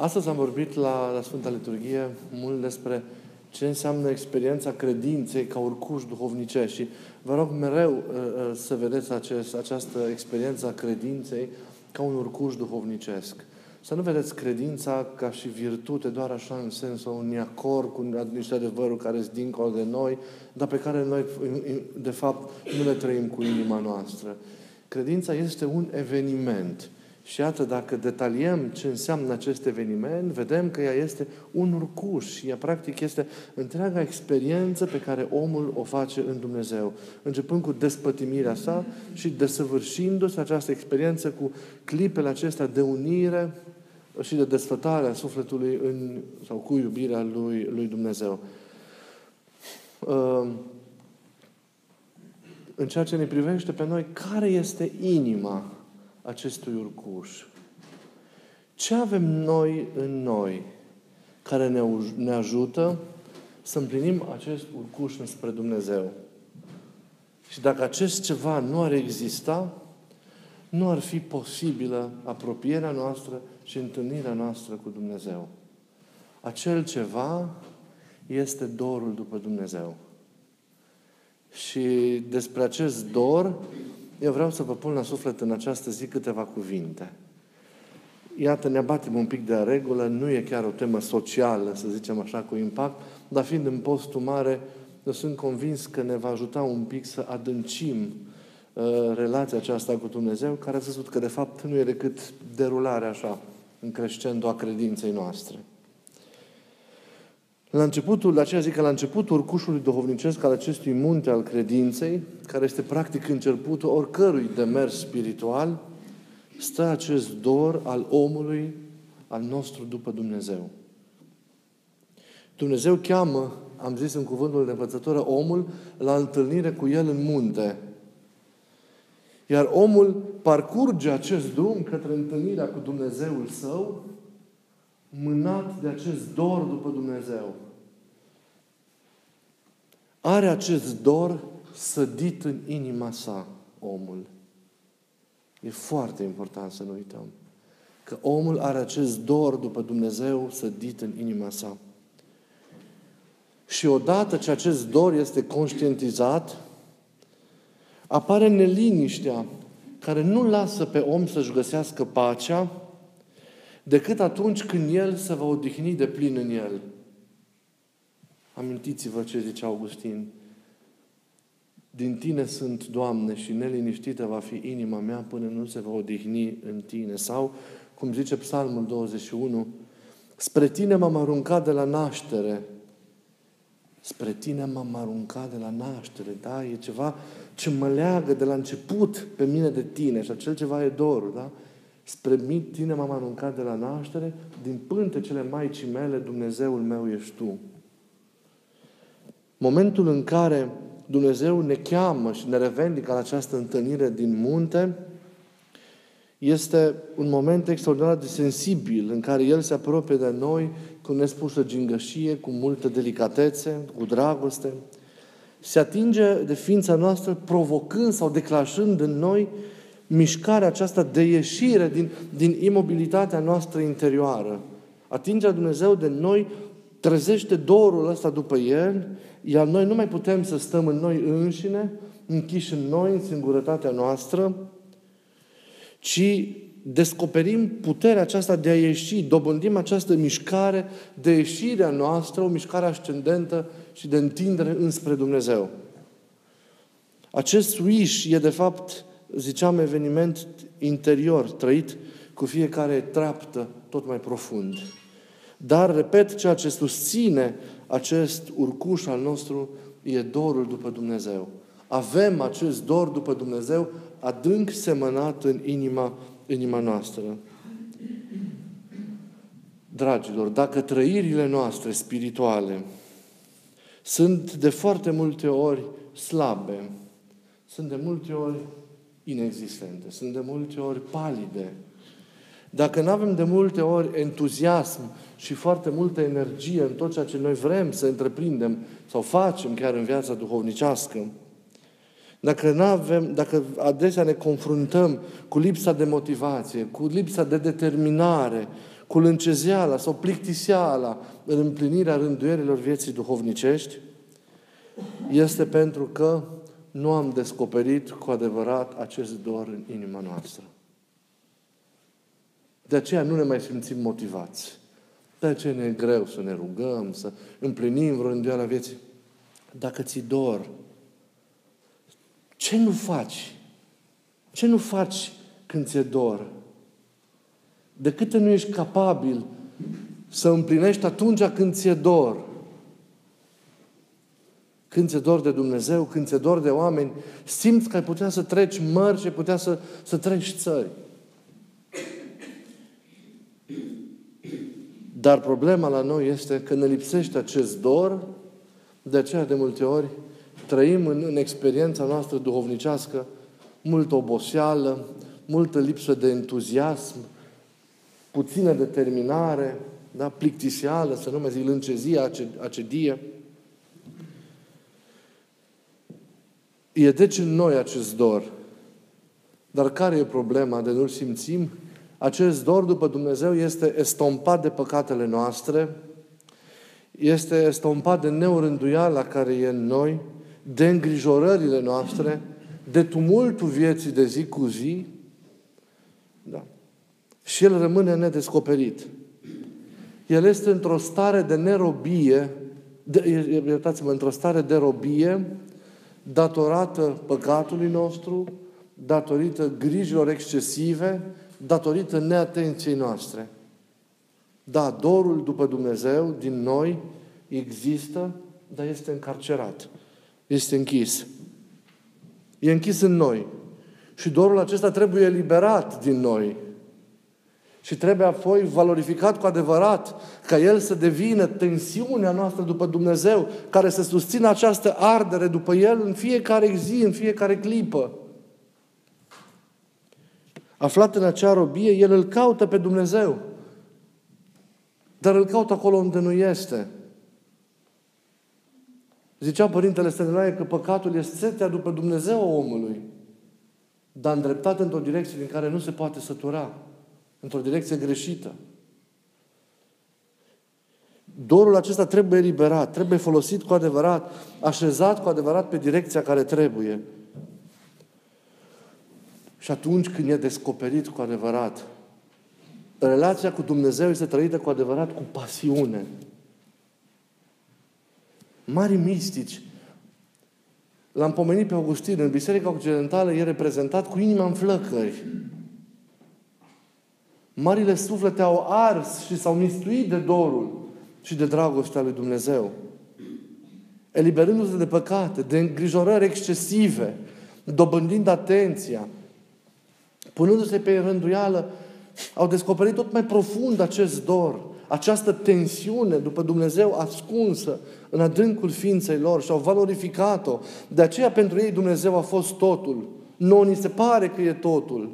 Astăzi am vorbit la, la Sfânta Liturghie mult despre ce înseamnă experiența credinței ca urcuș duhovnicești. Și vă rog mereu uh, uh, să vedeți acest, această experiență a credinței ca un urcuș duhovnicesc. Să nu vedeți credința ca și virtute doar așa în sensul unui acord cu niște adevăruri care sunt dincolo de noi, dar pe care noi, de fapt, nu le trăim cu inima noastră. Credința este un eveniment. Și iată, dacă detaliem ce înseamnă acest eveniment, vedem că ea este un urcuș. Ea, practic, este întreaga experiență pe care omul o face în Dumnezeu. Începând cu despătimirea sa și desăvârșindu-se această experiență cu clipele acestea de unire și de desfătare a sufletului în, sau cu iubirea lui, lui Dumnezeu. Ehm, în ceea ce ne privește pe noi, care este inima acestui urcuș. Ce avem noi în noi care ne, ne ajută să împlinim acest urcuș înspre Dumnezeu? Și dacă acest ceva nu ar exista, nu ar fi posibilă apropierea noastră și întâlnirea noastră cu Dumnezeu. Acel ceva este dorul după Dumnezeu. Și despre acest dor eu vreau să vă pun la suflet în această zi câteva cuvinte. Iată, ne abatem un pic de regulă, nu e chiar o temă socială, să zicem așa, cu impact, dar fiind în postul mare, eu sunt convins că ne va ajuta un pic să adâncim uh, relația aceasta cu Dumnezeu, care a văzut că de fapt nu e decât derulare așa, în crescendo a credinței noastre. La începutul, la aceea zic că la începutul urcușului duhovnicesc al acestui munte al credinței, care este practic începutul oricărui demers spiritual, stă acest dor al omului, al nostru după Dumnezeu. Dumnezeu cheamă, am zis în cuvântul de învățătură, omul la întâlnire cu El în munte. Iar omul parcurge acest drum către întâlnirea cu Dumnezeul său mânat de acest dor după Dumnezeu. Are acest dor sădit în inima sa omul. E foarte important să nu uităm. Că omul are acest dor după Dumnezeu sădit în inima sa. Și odată ce acest dor este conștientizat, apare neliniștea care nu lasă pe om să-și găsească pacea, decât atunci când el se va odihni de plin în el. Amintiți-vă ce zice Augustin. Din tine sunt, Doamne, și neliniștită va fi inima mea până nu se va odihni în tine. Sau, cum zice Psalmul 21, spre tine m-am aruncat de la naștere. Spre tine m-am aruncat de la naștere. Da? E ceva ce mă leagă de la început pe mine de tine și acel ceva e dorul. Da? Spre tine m-am aruncat de la naștere, din pântecele Maicii mele, Dumnezeul meu ești Tu. Momentul în care Dumnezeu ne cheamă și ne revendică la această întâlnire din munte, este un moment extraordinar de sensibil în care El se apropie de noi cu nespusă gingășie, cu multă delicatețe, cu dragoste. Se atinge de ființa noastră provocând sau declanșând în noi mișcarea aceasta de ieșire din, din imobilitatea noastră interioară. Atingerea Dumnezeu de noi trezește dorul ăsta după El, iar noi nu mai putem să stăm în noi înșine, închiși în noi, în singurătatea noastră, ci descoperim puterea aceasta de a ieși, dobândim această mișcare de ieșire a noastră, o mișcare ascendentă și de întindere înspre Dumnezeu. Acest swish e de fapt ziceam, eveniment interior, trăit cu fiecare treaptă tot mai profund. Dar, repet, ceea ce susține acest urcuș al nostru e dorul după Dumnezeu. Avem acest dor după Dumnezeu adânc semănat în inima, inima noastră. Dragilor, dacă trăirile noastre spirituale sunt de foarte multe ori slabe, sunt de multe ori inexistente, sunt de multe ori palide. Dacă nu avem de multe ori entuziasm și foarte multă energie în tot ceea ce noi vrem să întreprindem sau facem chiar în viața duhovnicească, dacă, nu avem, dacă adesea ne confruntăm cu lipsa de motivație, cu lipsa de determinare, cu lâncezeala sau plictiseala în împlinirea rânduierilor vieții duhovnicești, este pentru că nu am descoperit cu adevărat acest dor în inima noastră. De aceea nu ne mai simțim motivați. De aceea ne e greu să ne rugăm, să împlinim vreo îndoială vieții. Dacă ți dor, ce nu faci? Ce nu faci când ți-e dor? De câte nu ești capabil să împlinești atunci când ți-e dor? Când ți-e dor de Dumnezeu, când ți-e dor de oameni, simți că ai putea să treci mări și ai putea să, să treci țări. Dar problema la noi este că ne lipsește acest dor, de aceea de multe ori trăim în, în experiența noastră duhovnicească multă oboseală, multă lipsă de entuziasm, puțină determinare, da? plictiseală, să nu mai zic lâncezie, acedie. E deci în noi acest dor. Dar care e problema de nu-l simțim? Acest dor după Dumnezeu este estompat de păcatele noastre, este estompat de neurânduiala care e în noi, de îngrijorările noastre, de tumultul vieții de zi cu zi, da. și el rămâne nedescoperit. El este într-o stare de nerobie, de, iertați-mă, într-o stare de robie, datorată păcatului nostru, datorită grijilor excesive, datorită neatenției noastre. Da, dorul după Dumnezeu din noi există, dar este încarcerat. Este închis. E închis în noi. Și dorul acesta trebuie eliberat din noi. Și trebuie apoi valorificat cu adevărat, ca el să devină tensiunea noastră după Dumnezeu, care să susțină această ardere după el în fiecare zi, în fiecare clipă. Aflat în acea robie, el îl caută pe Dumnezeu. Dar îl caută acolo unde nu este. Zicea Părintele Stăniloae că păcatul este setea după Dumnezeu a omului, dar îndreptat într-o direcție din care nu se poate sătura, într-o direcție greșită. Dorul acesta trebuie eliberat, trebuie folosit cu adevărat, așezat cu adevărat pe direcția care trebuie. Și atunci când e descoperit cu adevărat, relația cu Dumnezeu este trăită cu adevărat cu pasiune. Mari mistici. L-am pomenit pe Augustin. În Biserica Occidentală e reprezentat cu inima în flăcări. Marile suflete au ars și s-au mistuit de dorul și de dragostea lui Dumnezeu. Eliberându-se de păcate, de îngrijorări excesive, dobândind atenția, punându-se pe rânduială, au descoperit tot mai profund acest dor, această tensiune după Dumnezeu ascunsă în adâncul ființei lor și au valorificat-o. De aceea pentru ei Dumnezeu a fost totul. Nu ni se pare că e totul.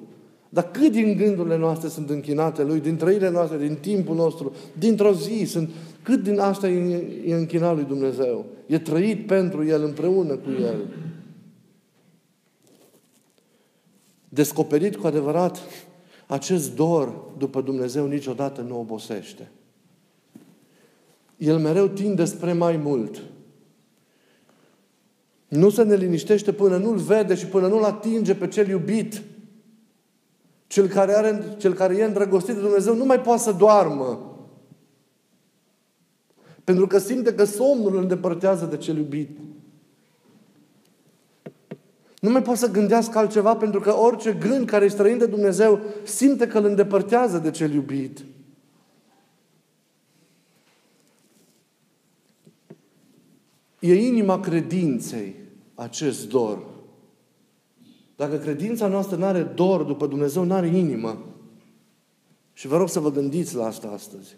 Dar cât din gândurile noastre sunt închinate Lui, din trăirile noastre, din timpul nostru, dintr-o zi, sunt, cât din asta e, e închinat Lui Dumnezeu? E trăit pentru El, împreună cu El. Descoperit cu adevărat, acest dor după Dumnezeu niciodată nu obosește. El mereu tinde spre mai mult. Nu se ne liniștește până nu-L vede și până nu-L atinge pe cel iubit. Cel care, are, cel care e îndrăgostit de Dumnezeu nu mai poate să doarmă. Pentru că simte că somnul îl îndepărtează de cel iubit. Nu mai poate să gândească altceva pentru că orice gând care e străin de Dumnezeu simte că îl îndepărtează de cel iubit. E inima credinței acest dor. Dacă credința noastră nu are dor după Dumnezeu, nu are inimă. Și vă rog să vă gândiți la asta astăzi.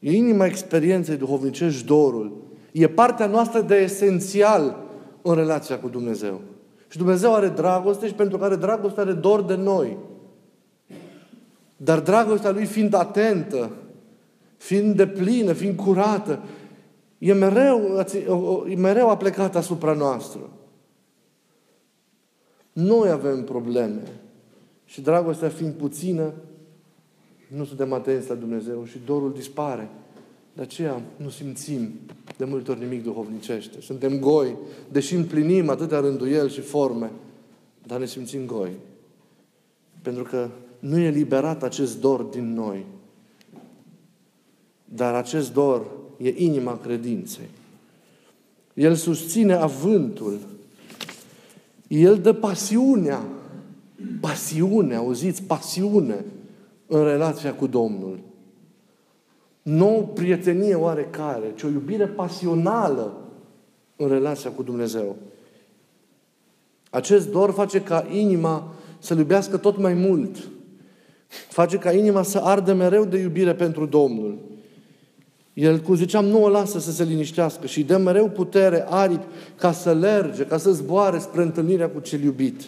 E inima experienței duhovnicești dorul. E partea noastră de esențial în relația cu Dumnezeu. Și Dumnezeu are dragoste și pentru care dragoste are dor de noi. Dar dragostea Lui fiind atentă, fiind de plină, fiind curată, e mereu, e mereu aplecat asupra noastră. Noi avem probleme. Și dragostea fiind puțină, Nu suntem atenți la Dumnezeu și dorul dispare. De aceea nu simțim de multe ori nimic duhovnicește. Suntem goi, deși împlinim atâtea rânduieli și forme, dar ne simțim goi. Pentru că nu e liberat acest dor din noi. Dar acest dor e inima credinței. El susține avântul. El dă pasiunea. Pasiune, auziți? Pasiune în relația cu Domnul. Nu o prietenie oarecare, ci o iubire pasională în relația cu Dumnezeu. Acest dor face ca inima să iubească tot mai mult. Face ca inima să ardă mereu de iubire pentru Domnul. El, cum ziceam, nu o lasă să se liniștească și îi dă mereu putere, aripi, ca să lerge, ca să zboare spre întâlnirea cu cel iubit.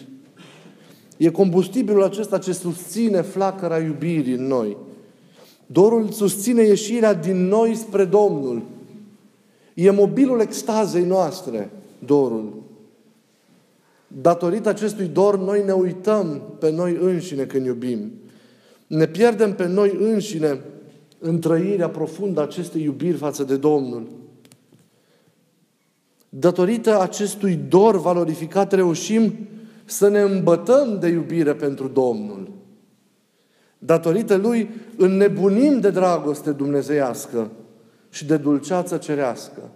E combustibilul acesta ce susține flacăra iubirii în noi. Dorul susține ieșirea din noi spre Domnul. E mobilul extazei noastre, dorul. Datorită acestui dor, noi ne uităm pe noi înșine când iubim. Ne pierdem pe noi înșine în trăirea profundă a acestei iubiri față de Domnul. Datorită acestui dor valorificat, reușim să ne îmbătăm de iubire pentru Domnul. Datorită lui înnebunim de dragoste dumnezeiască și de dulceață cerească.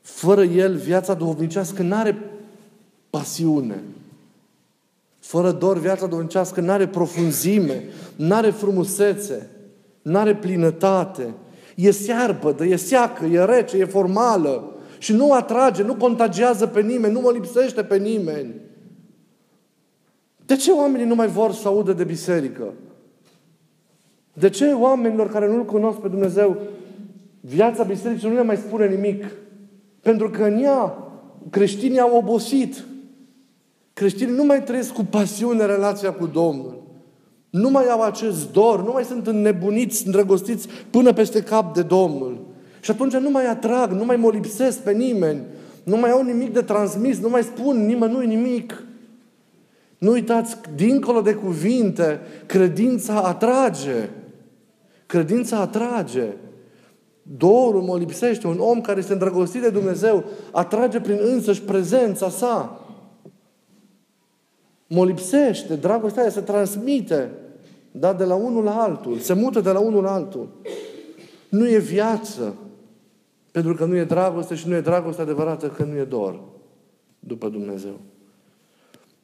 Fără el, viața duhovnicească nu are pasiune. Fără dor, viața duhovnicească nu are profunzime, nu are frumusețe, nu are plinătate. E searbădă, e seacă, e rece, e formală. Și nu atrage, nu contagiază pe nimeni, nu mă lipsește pe nimeni. De ce oamenii nu mai vor să audă de biserică? De ce oamenilor care nu-L cunosc pe Dumnezeu, viața bisericii nu le mai spune nimic? Pentru că în ea creștinii au obosit. Creștinii nu mai trăiesc cu pasiune relația cu Domnul. Nu mai au acest dor, nu mai sunt înnebuniți, îndrăgostiți până peste cap de Domnul. Și atunci nu mai atrag, nu mai mă lipsesc pe nimeni, nu mai au nimic de transmis, nu mai spun nimănui nimic. Nu uitați, dincolo de cuvinte, credința atrage. Credința atrage. Dorul mă lipsește. Un om care este îndrăgostit de Dumnezeu atrage prin însăși prezența sa. Mă lipsește. Dragostea aia se transmite. Da, de la unul la altul. Se mută de la unul la altul. Nu e viață. Pentru că nu e dragoste și nu e dragoste adevărată că nu e dor după Dumnezeu.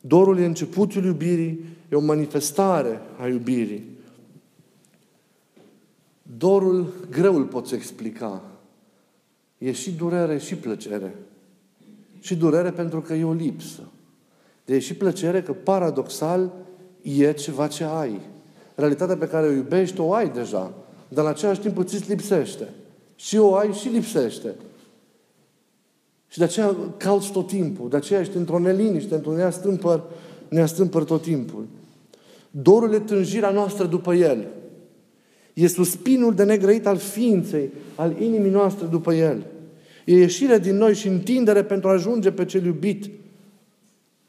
Dorul e începutul iubirii, e o manifestare a iubirii. Dorul greu îl poți explica. E și durere și plăcere. Și durere pentru că e o lipsă. De e și plăcere că paradoxal e ceva ce ai. Realitatea pe care o iubești o ai deja, dar în același timp îți lipsește. Și o ai și lipsește. Și de aceea cauți tot timpul. De aceea ești într-o neliniște, într-un neastâmpăr, neastâmpăr tot timpul. Dorul e tânjirea noastră după El. E suspinul de negrăit al ființei, al inimii noastre după El. E ieșire din noi și întindere pentru a ajunge pe cel iubit.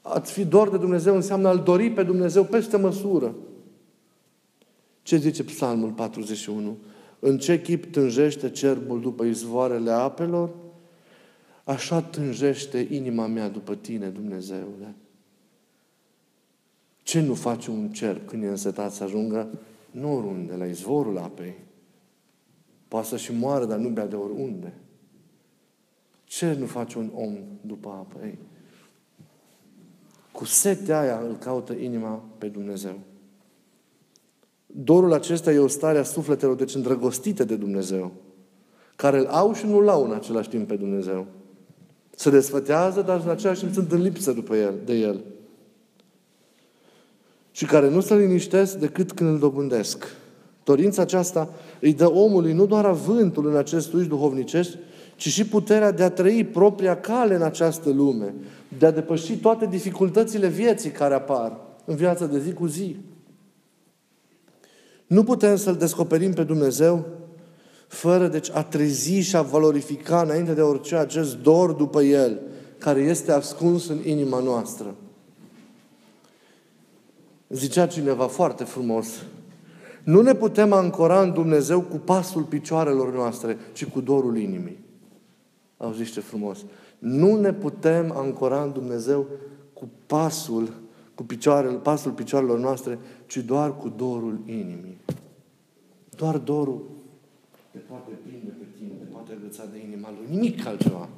Ați fi dor de Dumnezeu înseamnă a-L dori pe Dumnezeu peste măsură. Ce zice Psalmul 41? În ce chip tânjește cerbul după izvoarele apelor? Așa tânjește inima mea după tine, Dumnezeule. Ce nu face un cerb când e însetat să ajungă? Nu oriunde, la izvorul apei. Poate să și moară, dar nu bea de oriunde. Ce nu face un om după apă? Ei, cu setea aia îl caută inima pe Dumnezeu. Dorul acesta e o stare a sufletelor, deci îndrăgostite de Dumnezeu, care îl au și nu-l au în același timp pe Dumnezeu. Se desfătează, dar în același timp sunt în lipsă după el, de El. Și care nu se liniștesc decât când îl dobândesc. Dorința aceasta îi dă omului nu doar avântul în acest sluj duhovnicesc, ci și puterea de a trăi propria cale în această lume, de a depăși toate dificultățile vieții care apar în viața de zi cu zi. Nu putem să-L descoperim pe Dumnezeu fără deci a trezi și a valorifica înainte de orice acest dor după El, care este ascuns în inima noastră. Zicea cineva foarte frumos, nu ne putem ancora în Dumnezeu cu pasul picioarelor noastre, ci cu dorul inimii. Auziți ce frumos! Nu ne putem ancora în Dumnezeu cu pasul, cu picioarele, pasul picioarelor noastre, ci doar cu dorul inimii. Doar dorul te poate prinde pe tine, te poate agăța de inima lui. Nimic altceva.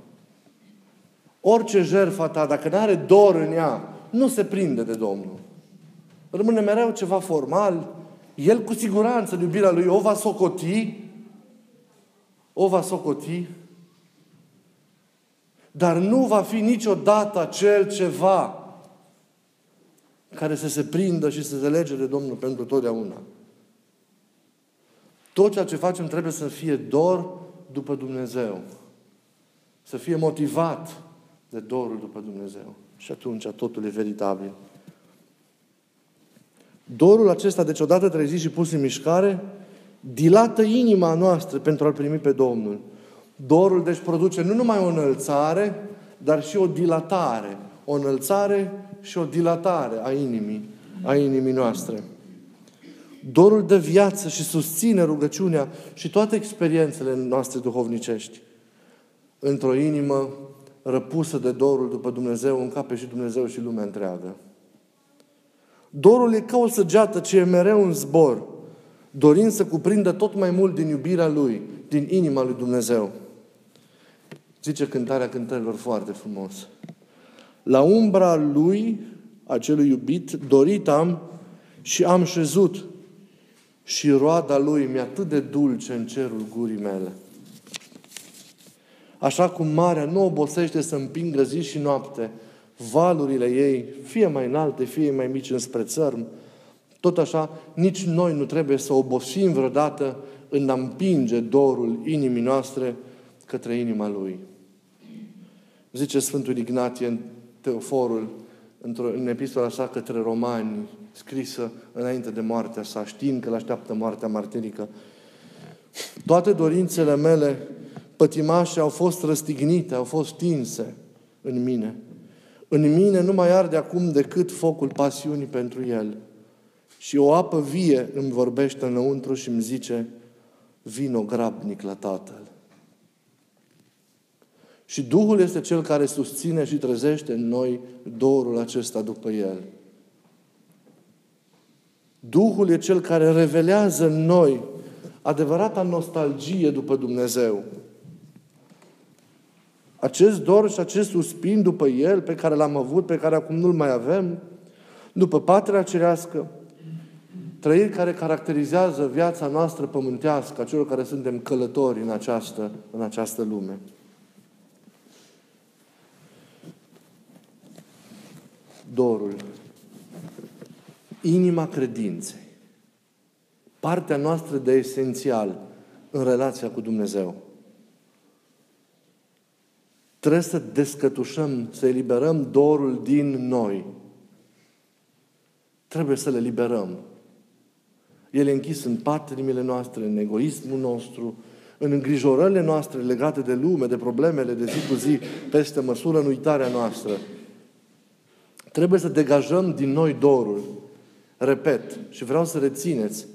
Orice jertfa ta, dacă nu are dor în ea, nu se prinde de Domnul. Rămâne mereu ceva formal. El cu siguranță, în iubirea lui, o va socoti, o va socoti, dar nu va fi niciodată acel ceva care să se prindă și să se lege de Domnul pentru totdeauna. Tot ceea ce facem trebuie să fie dor după Dumnezeu. Să fie motivat de dorul după Dumnezeu. Și atunci totul e veritabil. Dorul acesta, deci odată trezit și pus în mișcare, dilată inima noastră pentru a-L primi pe Domnul. Dorul, deci, produce nu numai o înălțare, dar și o dilatare. O înălțare și o dilatare a inimii, a inimii noastre. Dorul de viață și susține rugăciunea și toate experiențele noastre duhovnicești. Într-o inimă răpusă de dorul după Dumnezeu, încape și Dumnezeu și lumea întreagă. Dorul e ca o săgeată ce e mereu în zbor, dorind să cuprindă tot mai mult din iubirea Lui, din inima Lui Dumnezeu. Zice cântarea cântărilor foarte frumos. La umbra Lui, acelui iubit, dorit am și am șezut și roada Lui mi atât de dulce în cerul gurii mele. Așa cum marea nu obosește să împingă zi și noapte valurile ei, fie mai înalte, fie mai mici înspre țărm, tot așa, nici noi nu trebuie să obosim vreodată în a împinge dorul inimii noastre către inima Lui. Zice Sfântul Ignatie în Teoforul, într-o, în epistola sa către romani, scrisă înainte de moartea sa, știind că îl așteaptă moartea martirică. Toate dorințele mele pătimașe au fost răstignite, au fost tinse în mine. În mine nu mai arde acum decât focul pasiunii pentru El. Și o apă vie îmi vorbește înăuntru și îmi zice, vino grabnic la Tatăl. Și Duhul este Cel care susține și trezește în noi dorul acesta după El. Duhul e Cel care revelează în noi adevărata nostalgie după Dumnezeu. Acest dor și acest suspin după El pe care l-am avut, pe care acum nu-l mai avem, după patria cerească, trăiri care caracterizează viața noastră pământească, a celor care suntem călători în această, în această lume. Dorul. Inima credinței. Partea noastră de esențial în relația cu Dumnezeu. Trebuie să descătușăm, să eliberăm dorul din noi. Trebuie să le liberăm. El e închis în patimile noastre, în egoismul nostru, în îngrijorările noastre legate de lume, de problemele de zi cu zi, peste măsură în uitarea noastră. Trebuie să degajăm din noi dorul. Repet, și vreau să rețineți,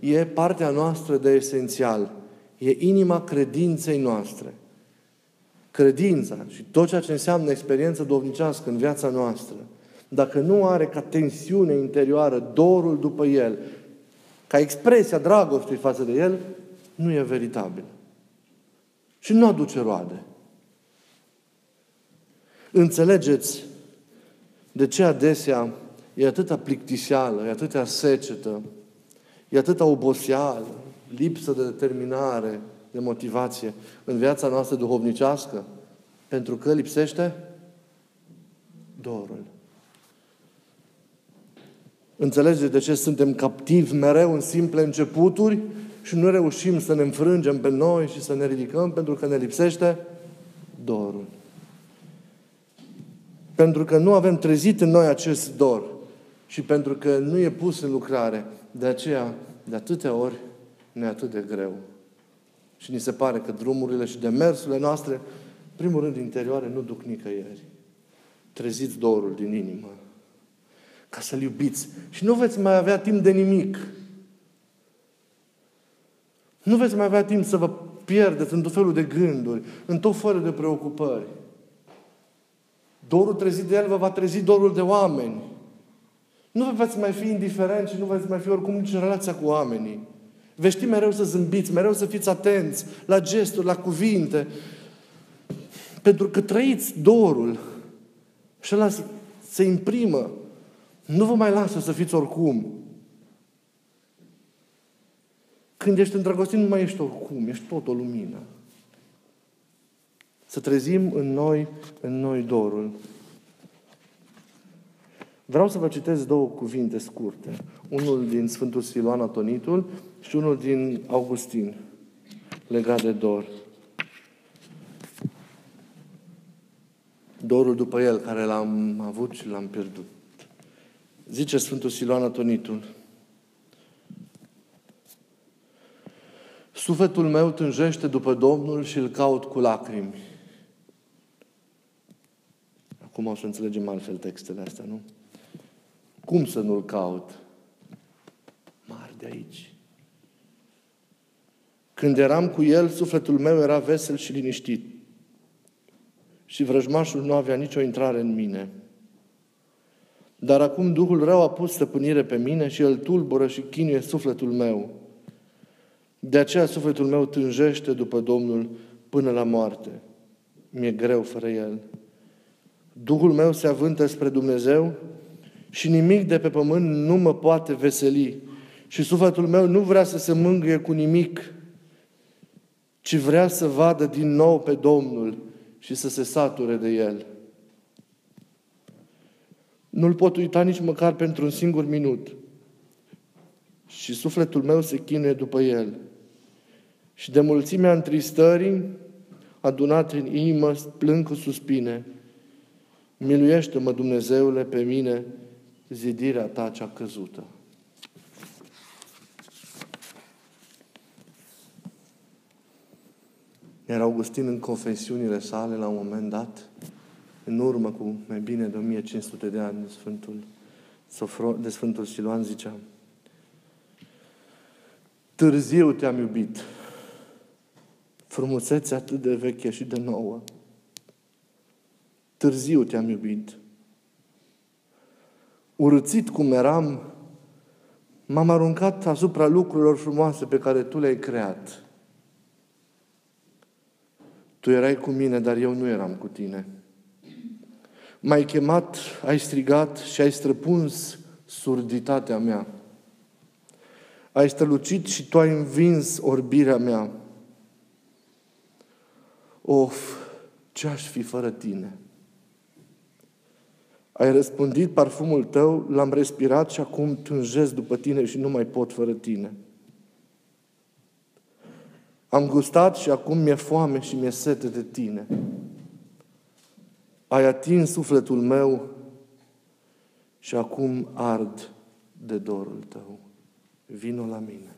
e partea noastră de esențial. E inima credinței noastre credința și tot ceea ce înseamnă experiență dovnicească în viața noastră, dacă nu are ca tensiune interioară dorul după El, ca expresia dragostei față de El, nu e veritabil. Și nu aduce roade. Înțelegeți de ce adesea e atâta plictiseală, e atâta secetă, e atâta oboseală, lipsă de determinare, de motivație în viața noastră duhovnicească? Pentru că lipsește dorul. Înțelegeți de ce suntem captivi mereu în simple începuturi și nu reușim să ne înfrângem pe noi și să ne ridicăm pentru că ne lipsește dorul. Pentru că nu avem trezit în noi acest dor și pentru că nu e pus în lucrare. De aceea, de atâtea ori, ne e atât de greu. Și ni se pare că drumurile și demersurile noastre, primul rând interioare, nu duc nicăieri. Treziți dorul din inimă. ca să-L iubiți. Și nu veți mai avea timp de nimic. Nu veți mai avea timp să vă pierdeți în tot felul de gânduri, în tot felul de preocupări. Dorul trezit de El vă va trezi dorul de oameni. Nu veți mai fi indiferent și nu veți mai fi oricum nici în relația cu oamenii. Veți ști mereu să zâmbiți, mereu să fiți atenți la gesturi, la cuvinte. Pentru că trăiți dorul și ăla se imprimă. Nu vă mai lasă să fiți oricum. Când ești îndrăgostit, nu mai ești oricum, ești tot o lumină. Să trezim în noi, în noi dorul. Vreau să vă citesc două cuvinte scurte. Unul din Sfântul Siloan Atonitul și unul din Augustin, legat de dor. Dorul după el, care l-am avut și l-am pierdut. Zice Sfântul Siloan Atonitul, Sufletul meu tânjește după Domnul și îl caut cu lacrimi. Acum o să înțelegem altfel textele astea, nu? Cum să nu-l caut? Mari de aici. Când eram cu el, sufletul meu era vesel și liniștit. Și vrăjmașul nu avea nicio intrare în mine. Dar acum Duhul rău a pus stăpânire pe mine și el tulbură și chinuie sufletul meu. De aceea sufletul meu tânjește după Domnul până la moarte. Mi-e greu fără El. Duhul meu se avântă spre Dumnezeu și nimic de pe pământ nu mă poate veseli. Și sufletul meu nu vrea să se mângâie cu nimic, ci vrea să vadă din nou pe Domnul și să se sature de El. Nu-L pot uita nici măcar pentru un singur minut. Și sufletul meu se chinuie după El. Și de mulțimea întristării, adunat în inimă, plâng cu suspine. Miluiește-mă, Dumnezeule, pe mine, zidirea ta cea căzută. Iar Augustin în confesiunile sale, la un moment dat, în urmă cu mai bine de 1500 de ani de Sfântul, de Sfântul Siloan, zicea, Târziu te-am iubit, frumusețe atât de veche și de nouă. Târziu te-am iubit. Urățit cum eram, m-am aruncat asupra lucrurilor frumoase pe care Tu le-ai creat. Tu erai cu mine, dar eu nu eram cu tine. M-ai chemat, ai strigat și ai străpuns surditatea mea. Ai strălucit și tu ai învins orbirea mea. Of, ce aș fi fără tine? Ai răspândit parfumul tău, l-am respirat și acum tânjesc după tine și nu mai pot fără tine. Am gustat și acum mi-e foame și mi-e sete de tine. Ai atins sufletul meu și acum ard de dorul tău. Vino la mine.